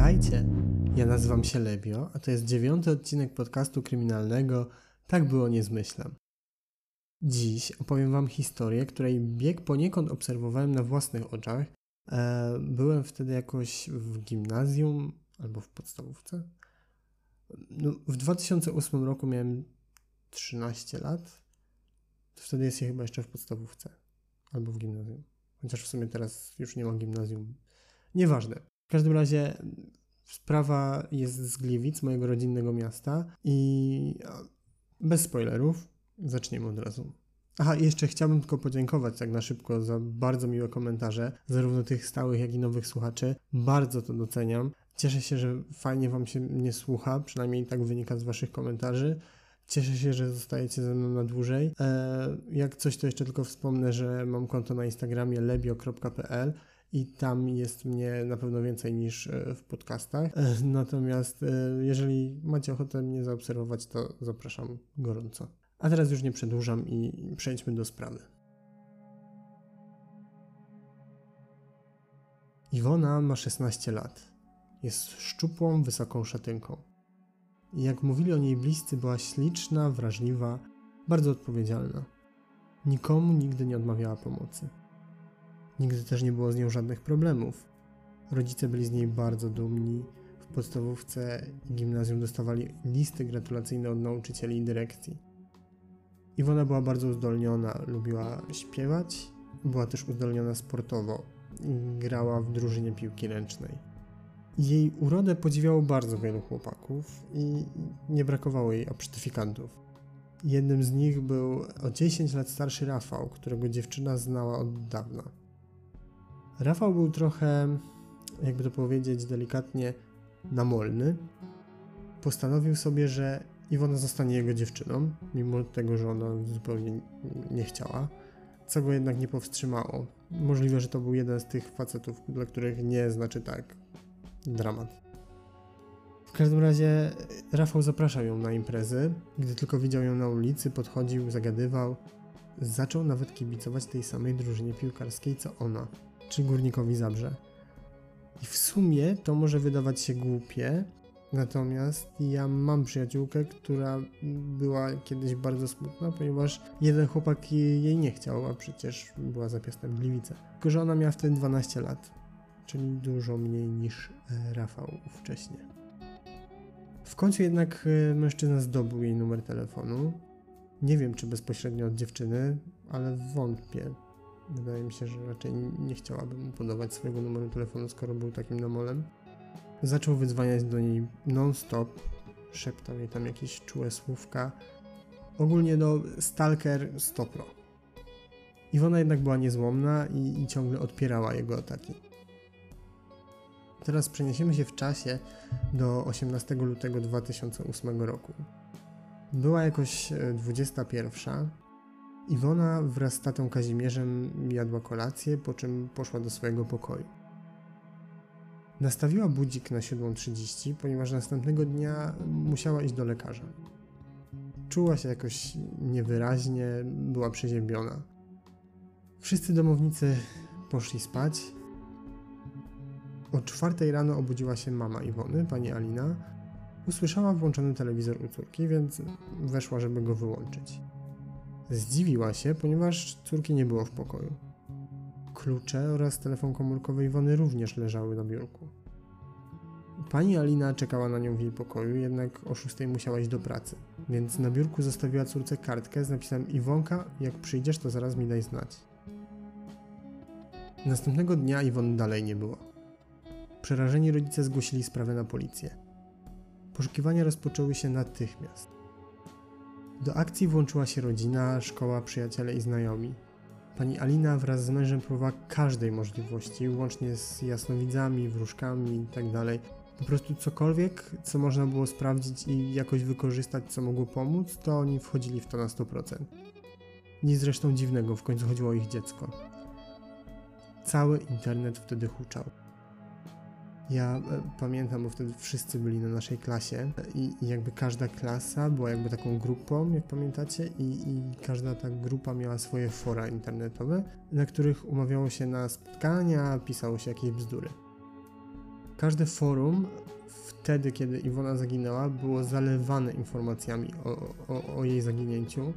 Witajcie! Ja nazywam się Lebio, a to jest dziewiąty odcinek podcastu kryminalnego Tak było nie. Dziś opowiem Wam historię, której bieg poniekąd obserwowałem na własnych oczach. E, byłem wtedy jakoś w gimnazjum albo w podstawówce. No, w 2008 roku miałem 13 lat. Wtedy jest się chyba jeszcze w podstawówce albo w gimnazjum. Chociaż w sumie teraz już nie ma gimnazjum. Nieważne. W każdym razie sprawa jest z Gliwic, mojego rodzinnego miasta i bez spoilerów zaczniemy od razu. Aha, jeszcze chciałbym tylko podziękować tak na szybko za bardzo miłe komentarze, zarówno tych stałych, jak i nowych słuchaczy. Bardzo to doceniam. Cieszę się, że fajnie Wam się mnie słucha, przynajmniej tak wynika z Waszych komentarzy. Cieszę się, że zostajecie ze mną na dłużej. E, jak coś, to jeszcze tylko wspomnę, że mam konto na Instagramie lebio.pl i tam jest mnie na pewno więcej niż e, w podcastach. E, natomiast jeżeli macie ochotę mnie zaobserwować, to zapraszam gorąco. A teraz już nie przedłużam i przejdźmy do sprawy. Iwona ma 16 lat. Jest szczupłą, wysoką szatynką. Jak mówili o niej bliscy, była śliczna, wrażliwa, bardzo odpowiedzialna. Nikomu nigdy nie odmawiała pomocy. Nigdy też nie było z nią żadnych problemów. Rodzice byli z niej bardzo dumni. W podstawówce i gimnazjum dostawali listy gratulacyjne od nauczycieli i dyrekcji. Iwona była bardzo uzdolniona, lubiła śpiewać, była też uzdolniona sportowo. Grała w drużynie piłki ręcznej. Jej urodę podziwiało bardzo wielu chłopaków i nie brakowało jej obsztyfikantów. Jednym z nich był o 10 lat starszy Rafał, którego dziewczyna znała od dawna. Rafał był trochę, jakby to powiedzieć delikatnie, namolny. Postanowił sobie, że Iwona zostanie jego dziewczyną, mimo tego, że ona zupełnie nie chciała, co go jednak nie powstrzymało. Możliwe, że to był jeden z tych facetów, dla których nie znaczy tak dramat. W każdym razie Rafał zapraszał ją na imprezy. Gdy tylko widział ją na ulicy, podchodził, zagadywał. Zaczął nawet kibicować tej samej drużynie piłkarskiej co ona, czy Górnikowi Zabrze. I w sumie to może wydawać się głupie, natomiast ja mam przyjaciółkę, która była kiedyś bardzo smutna, ponieważ jeden chłopak jej nie chciał, a przecież była za piastem Gliwice. Tylko, że ona miała wtedy 12 lat czyli dużo mniej niż e, Rafał wcześniej. W końcu jednak e, mężczyzna zdobył jej numer telefonu. Nie wiem, czy bezpośrednio od dziewczyny, ale wątpię. Wydaje mi się, że raczej nie chciałaby mu podawać swojego numeru telefonu, skoro był takim namolem. Zaczął wydzwaniać do niej non-stop, szeptał jej tam jakieś czułe słówka. Ogólnie no, stalker 100 pro. Iwona jednak była niezłomna i, i ciągle odpierała jego ataki. Teraz przeniesiemy się w czasie do 18 lutego 2008 roku. Była jakoś 21. Iwona wraz z tatą Kazimierzem jadła kolację, po czym poszła do swojego pokoju. Nastawiła budzik na 7.30, ponieważ następnego dnia musiała iść do lekarza. Czuła się jakoś niewyraźnie, była przeziębiona. Wszyscy domownicy poszli spać, o czwartej rano obudziła się mama Iwony, pani Alina. Usłyszała włączony telewizor u córki, więc weszła, żeby go wyłączyć. Zdziwiła się, ponieważ córki nie było w pokoju. Klucze oraz telefon komórkowy Iwony również leżały na biurku. Pani Alina czekała na nią w jej pokoju, jednak o szóstej musiała iść do pracy, więc na biurku zostawiła córce kartkę z napisem Iwonka, jak przyjdziesz, to zaraz mi daj znać. Następnego dnia Iwony dalej nie było. Przerażeni rodzice zgłosili sprawę na policję. Poszukiwania rozpoczęły się natychmiast. Do akcji włączyła się rodzina, szkoła, przyjaciele i znajomi. Pani Alina wraz z mężem próbowała każdej możliwości, łącznie z jasnowidzami, wróżkami itd. Tak po prostu cokolwiek, co można było sprawdzić i jakoś wykorzystać, co mogło pomóc, to oni wchodzili w to na 100%. Nic zresztą dziwnego, w końcu chodziło o ich dziecko. Cały internet wtedy huczał. Ja e, pamiętam, bo wtedy wszyscy byli na naszej klasie i, i jakby każda klasa była jakby taką grupą, jak pamiętacie, i, i, każda ta grupa miała swoje fora internetowe, na których umawiało się na spotkania, pisało się jakieś bzdury. Każde forum wtedy, kiedy Iwona zaginęła, było zalewane informacjami o, o, o jej zaginięciu.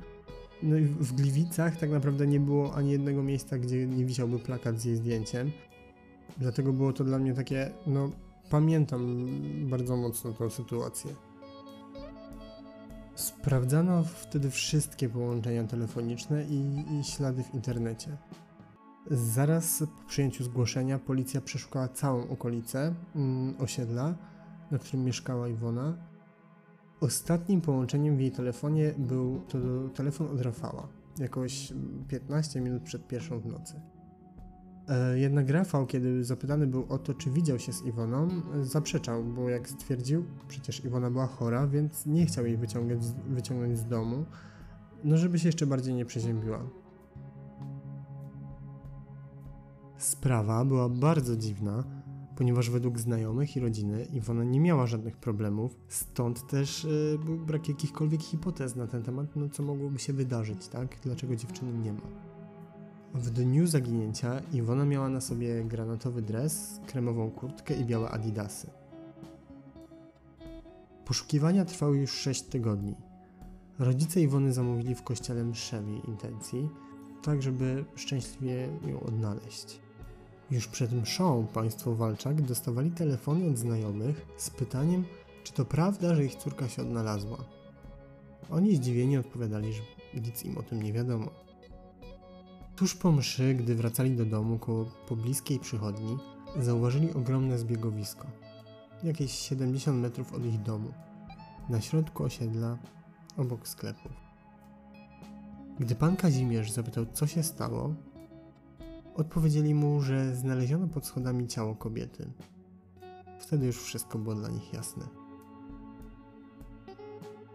No i w Gliwicach tak naprawdę nie było ani jednego miejsca, gdzie nie wisiałby plakat z jej zdjęciem. Dlatego było to dla mnie takie, no pamiętam bardzo mocno tę sytuację. Sprawdzano wtedy wszystkie połączenia telefoniczne i, i ślady w internecie. Zaraz po przyjęciu zgłoszenia policja przeszukała całą okolicę mm, osiedla, na którym mieszkała Iwona. Ostatnim połączeniem w jej telefonie był to telefon od Rafała, jakoś 15 minut przed pierwszą w nocy. E, jednak Rafał, kiedy zapytany był o to, czy widział się z Iwoną, zaprzeczał, bo jak stwierdził, przecież Iwona była chora, więc nie chciał jej wyciągać, wyciągnąć z domu, no żeby się jeszcze bardziej nie przeziębiła. Sprawa była bardzo dziwna, ponieważ według znajomych i rodziny Iwona nie miała żadnych problemów, stąd też yy, był brak jakichkolwiek hipotez na ten temat, no co mogłoby się wydarzyć, tak? Dlaczego dziewczyny nie ma. W dniu zaginięcia Iwona miała na sobie granatowy dres, kremową kurtkę i białe adidasy. Poszukiwania trwały już 6 tygodni. Rodzice Iwony zamówili w kościele mszę jej intencji, tak żeby szczęśliwie ją odnaleźć. Już przed mszą państwo Walczak dostawali telefony od znajomych z pytaniem, czy to prawda, że ich córka się odnalazła. Oni zdziwieni odpowiadali, że nic im o tym nie wiadomo. Tuż po mszy, gdy wracali do domu koło pobliskiej przychodni, zauważyli ogromne zbiegowisko. Jakieś 70 metrów od ich domu. Na środku osiedla, obok sklepów. Gdy pan Kazimierz zapytał, co się stało, odpowiedzieli mu, że znaleziono pod schodami ciało kobiety. Wtedy już wszystko było dla nich jasne.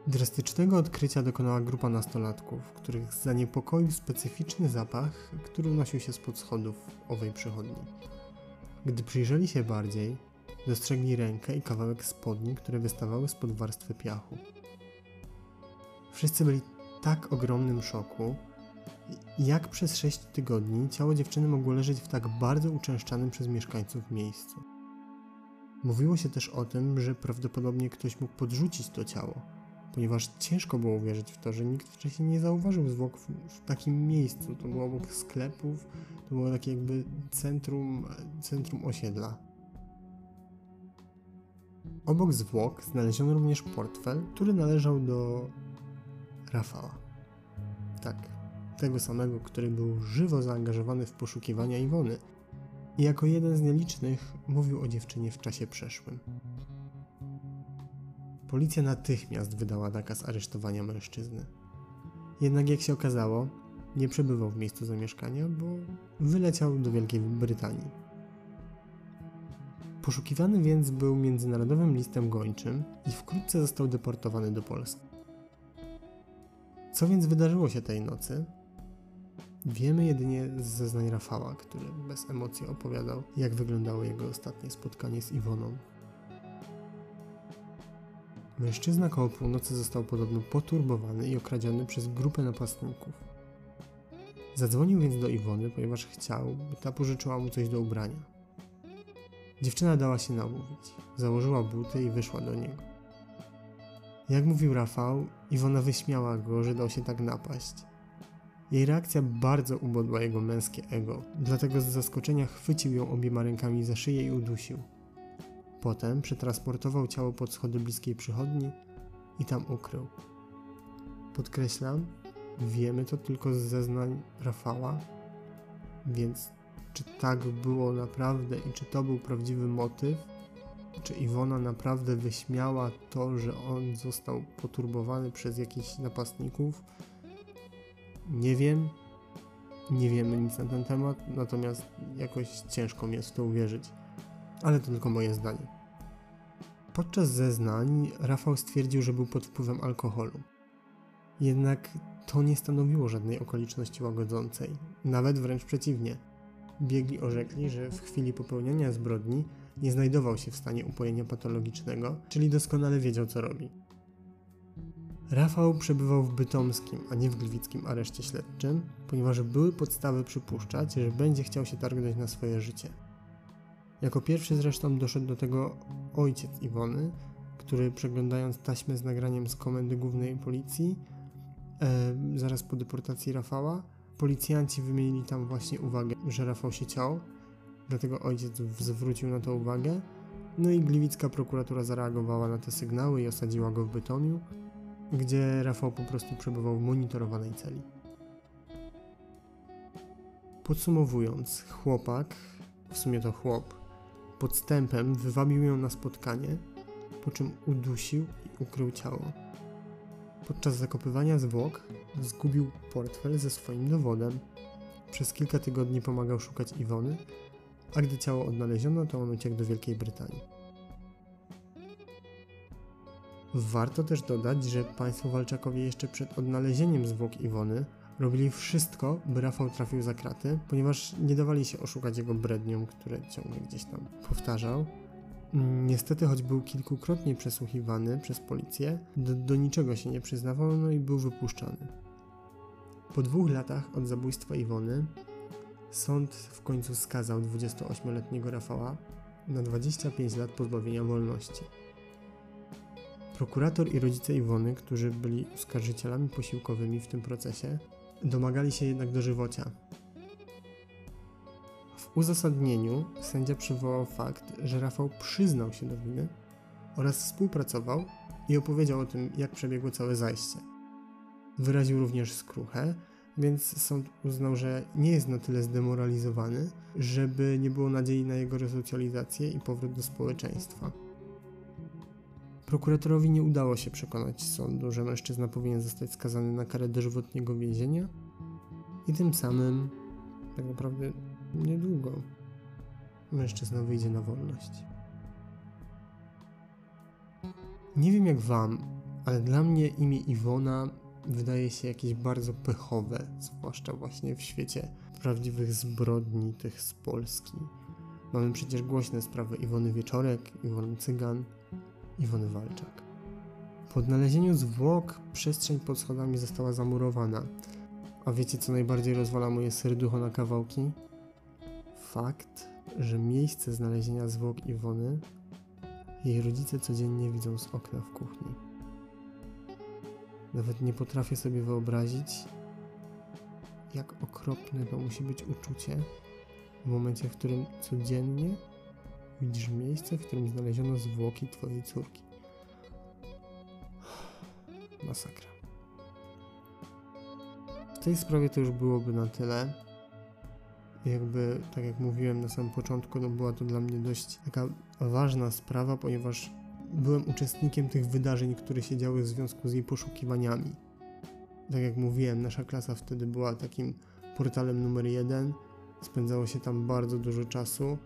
Drastycznego odkrycia dokonała grupa nastolatków, których zaniepokoił specyficzny zapach, który unosił się spod schodów owej przychodni. Gdy przyjrzeli się bardziej, dostrzegli rękę i kawałek spodni, które wystawały spod warstwy piachu. Wszyscy byli w tak ogromnym szoku, jak przez sześć tygodni ciało dziewczyny mogło leżeć w tak bardzo uczęszczanym przez mieszkańców miejscu. Mówiło się też o tym, że prawdopodobnie ktoś mógł podrzucić to ciało, ponieważ ciężko było uwierzyć w to, że nikt wcześniej nie zauważył zwłok w, w takim miejscu. To było obok sklepów, to było takie jakby centrum, centrum osiedla. Obok zwłok znaleziono również portfel, który należał do Rafała. Tak, tego samego, który był żywo zaangażowany w poszukiwania Iwony i jako jeden z nielicznych mówił o dziewczynie w czasie przeszłym. Policja natychmiast wydała nakaz aresztowania mężczyzny. Jednak jak się okazało, nie przebywał w miejscu zamieszkania, bo wyleciał do Wielkiej Brytanii. Poszukiwany więc był międzynarodowym listem gończym i wkrótce został deportowany do Polski. Co więc wydarzyło się tej nocy? Wiemy jedynie z zeznań Rafała, który bez emocji opowiadał, jak wyglądało jego ostatnie spotkanie z Iwoną Mężczyzna koło północy został podobno poturbowany i okradziony przez grupę napastników. Zadzwonił więc do Iwony, ponieważ chciał, by ta pożyczyła mu coś do ubrania. Dziewczyna dała się namówić, założyła buty i wyszła do niego. Jak mówił Rafał, Iwona wyśmiała go, że dał się tak napaść. Jej reakcja bardzo ubodła jego męskie ego, dlatego z zaskoczenia chwycił ją obiema rękami za szyję i udusił. Potem przetransportował ciało pod schody bliskiej przychodni i tam ukrył. Podkreślam, wiemy to tylko z zeznań Rafała, więc czy tak było naprawdę i czy to był prawdziwy motyw? Czy Iwona naprawdę wyśmiała to, że on został poturbowany przez jakichś napastników? Nie wiem. Nie wiemy nic na ten temat, natomiast jakoś ciężko mi jest w to uwierzyć ale to tylko moje zdanie. Podczas zeznań Rafał stwierdził, że był pod wpływem alkoholu. Jednak to nie stanowiło żadnej okoliczności łagodzącej, nawet wręcz przeciwnie. Biegli orzekli, że w chwili popełniania zbrodni nie znajdował się w stanie upojenia patologicznego, czyli doskonale wiedział, co robi. Rafał przebywał w bytomskim, a nie w gliwickim areszcie śledczym, ponieważ były podstawy przypuszczać, że będzie chciał się targnąć na swoje życie. Jako pierwszy zresztą doszedł do tego ojciec Iwony, który przeglądając taśmę z nagraniem z komendy głównej policji, e, zaraz po deportacji Rafała, policjanci wymienili tam właśnie uwagę, że Rafał się ciął, dlatego ojciec zwrócił na to uwagę, no i gliwicka prokuratura zareagowała na te sygnały i osadziła go w Bytomiu, gdzie Rafał po prostu przebywał w monitorowanej celi. Podsumowując, chłopak, w sumie to chłop, podstępem wywabił ją na spotkanie, po czym udusił i ukrył ciało. Podczas zakopywania zwłok zgubił portfel ze swoim dowodem. Przez kilka tygodni pomagał szukać Iwony, a gdy ciało odnaleziono, to on uciekł do Wielkiej Brytanii. Warto też dodać, że państwo Walczakowie jeszcze przed odnalezieniem zwłok Iwony robili wszystko, by Rafał trafił za kraty, ponieważ nie dawali się oszukać jego bredniom, które ciągle gdzieś tam powtarzał. Niestety, choć był kilkukrotnie przesłuchiwany przez policję, do, do niczego się nie przyznawał, no i był wypuszczany. Po dwóch latach od zabójstwa Iwony, sąd w końcu skazał 28-letniego Rafała na 25 lat pozbawienia wolności. Prokurator i rodzice Iwony, którzy byli oskarżycielami posiłkowymi w tym procesie, domagali się jednak dożywocia. W uzasadnieniu sędzia przywołał fakt, że Rafał przyznał się do winy oraz współpracował i opowiedział o tym, jak przebiegło całe zajście. Wyraził również skruchę, więc sąd uznał, że nie jest na tyle zdemoralizowany, żeby nie było nadziei na jego resocjalizację i powrót do społeczeństwa. Prokuratorowi nie udało się przekonać sądu, że mężczyzna powinien zostać skazany na karę dożywotniego więzienia i tym samym tak naprawdę niedługo mężczyzna wyjdzie na wolność. Nie wiem jak wam, ale dla mnie imię Iwona wydaje się jakieś bardzo pechowe, zwłaszcza właśnie w świecie prawdziwych zbrodni tych z Polski. Mamy przecież głośne sprawy Iwony Wieczorek, Iwony Cygan, Iwony Walczak. Po odnalezieniu zwłok przestrzeń pod schodami została zamurowana. A wiecie co najbardziej rozwala moje serducho na kawałki? Fakt, że miejsce znalezienia zwłok Iwony jej rodzice codziennie widzą z okna w kuchni. Nawet nie potrafię sobie wyobrazić, jak okropne to musi być uczucie w momencie, w którym codziennie Widzisz miejsce, w którym znaleziono zwłoki twojej córki. Masakra. W tej sprawie to już byłoby na tyle. Jakby, tak jak mówiłem na samym początku, no była to dla mnie dość taka ważna sprawa, ponieważ byłem uczestnikiem tych wydarzeń, które się działy w związku z jej poszukiwaniami. Tak jak mówiłem, nasza klasa wtedy była takim portalem numer jeden. Spędzało się tam bardzo dużo czasu.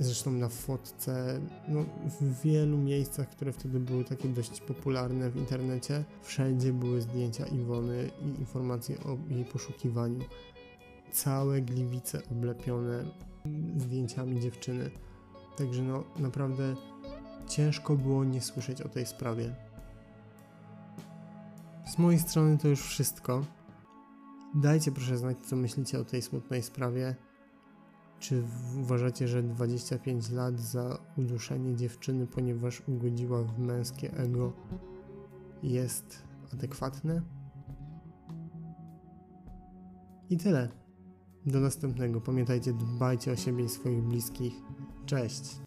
Zresztą na fotce, no, w wielu miejscach, które wtedy były takie dość popularne w internecie, wszędzie były zdjęcia Iwony i informacje o jej poszukiwaniu. Całe gliwice oblepione zdjęciami dziewczyny. Także no naprawdę ciężko było nie słyszeć o tej sprawie. Z mojej strony to już wszystko. Dajcie proszę znać, co myślicie o tej smutnej sprawie. Czy uważacie, że 25 lat za uduszenie dziewczyny, ponieważ ugodziła w męskie ego, jest adekwatne? I tyle. Do następnego. Pamiętajcie, dbajcie o siebie i swoich bliskich. Cześć.